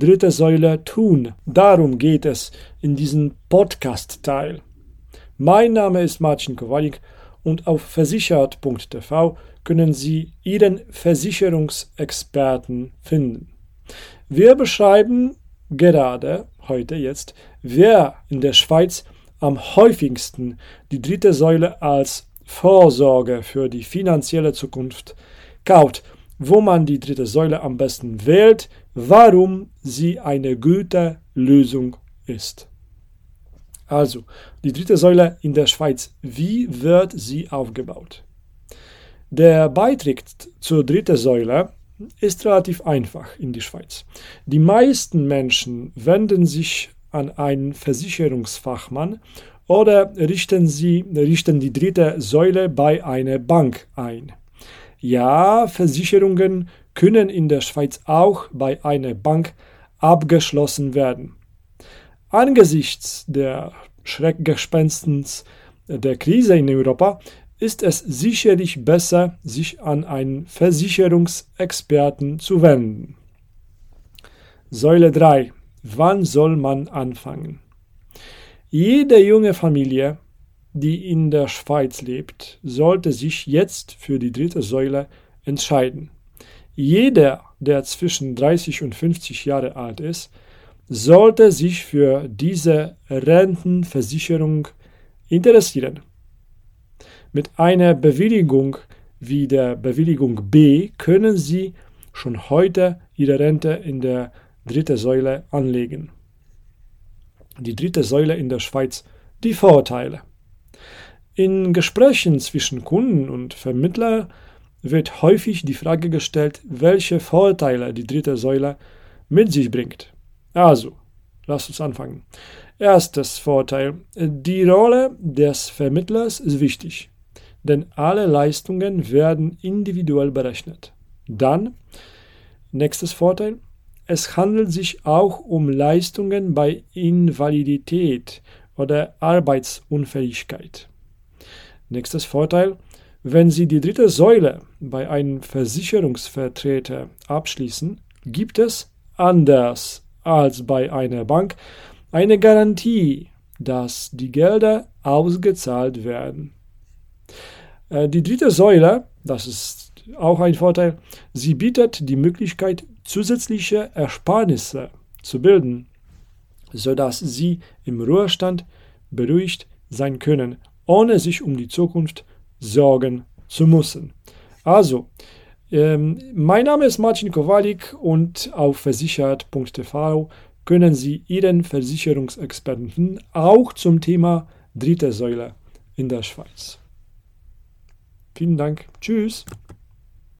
dritte Säule tun? Darum geht es in diesem Podcast-Teil. Mein Name ist Marcin Kowalik und auf versichert.tv können Sie Ihren Versicherungsexperten finden. Wir beschreiben gerade heute jetzt, wer in der Schweiz am häufigsten die dritte Säule als Vorsorge für die finanzielle Zukunft kauft, wo man die dritte Säule am besten wählt, warum sie eine gute Lösung ist. Also, die dritte Säule in der Schweiz, wie wird sie aufgebaut? Der Beitritt zur dritten Säule ist relativ einfach in die Schweiz. Die meisten Menschen wenden sich an einen Versicherungsfachmann oder richten, sie, richten die dritte Säule bei einer Bank ein. Ja, Versicherungen können in der Schweiz auch bei einer Bank abgeschlossen werden. Angesichts der Schreckgespenstens der Krise in Europa ist es sicherlich besser, sich an einen Versicherungsexperten zu wenden. Säule 3. Wann soll man anfangen? Jede junge Familie, die in der Schweiz lebt, sollte sich jetzt für die dritte Säule entscheiden. Jeder, der zwischen 30 und 50 Jahre alt ist, sollte sich für diese Rentenversicherung interessieren. Mit einer Bewilligung wie der Bewilligung B können Sie schon heute Ihre Rente in der dritten Säule anlegen. Die dritte Säule in der Schweiz, die Vorteile. In Gesprächen zwischen Kunden und Vermittler wird häufig die Frage gestellt, welche Vorteile die dritte Säule mit sich bringt. Also, lass uns anfangen. Erstes Vorteil. Die Rolle des Vermittlers ist wichtig, denn alle Leistungen werden individuell berechnet. Dann, nächstes Vorteil. Es handelt sich auch um Leistungen bei Invalidität oder Arbeitsunfähigkeit. Nächstes Vorteil. Wenn Sie die dritte Säule bei einem Versicherungsvertreter abschließen, gibt es anders als bei einer Bank eine Garantie, dass die Gelder ausgezahlt werden. Äh, die dritte Säule, das ist auch ein Vorteil, sie bietet die Möglichkeit, zusätzliche Ersparnisse zu bilden, sodass sie im Ruhestand beruhigt sein können, ohne sich um die Zukunft sorgen zu müssen. Also, ähm, mein Name ist Martin Kowalik und auf versichert.tv können Sie Ihren Versicherungsexperten auch zum Thema dritte Säule in der Schweiz. Vielen Dank. Tschüss.